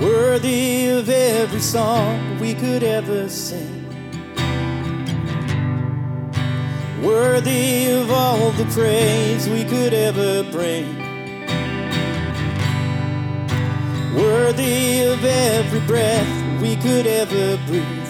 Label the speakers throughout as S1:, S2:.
S1: worthy of every song we could ever sing. Worthy of all the praise we could ever bring. Worthy of every breath we could ever breathe.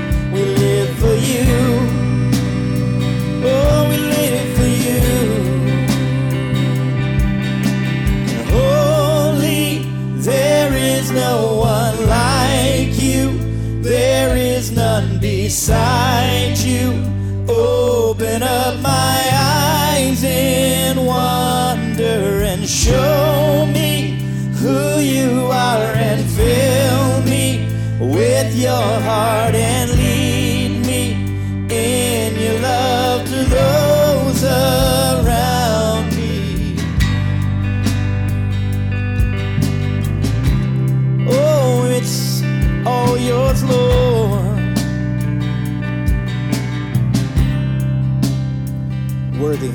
S1: No one like you. There is none beside you. Open up my eyes in wonder and show me who you are and fill me with your heart Worthy.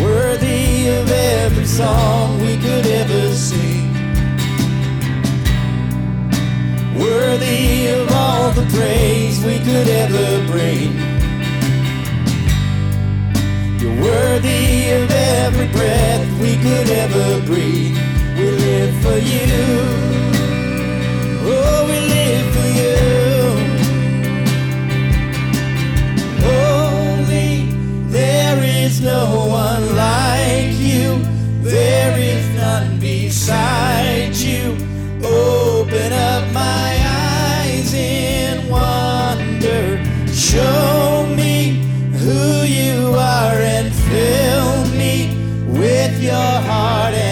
S1: Worthy of every song we could ever sing. Worthy of all the praise we could ever bring. You're worthy of every breath we could ever breathe. is no one like you. There is none beside you. Open up my eyes in wonder. Show me who you are and fill me with your heart.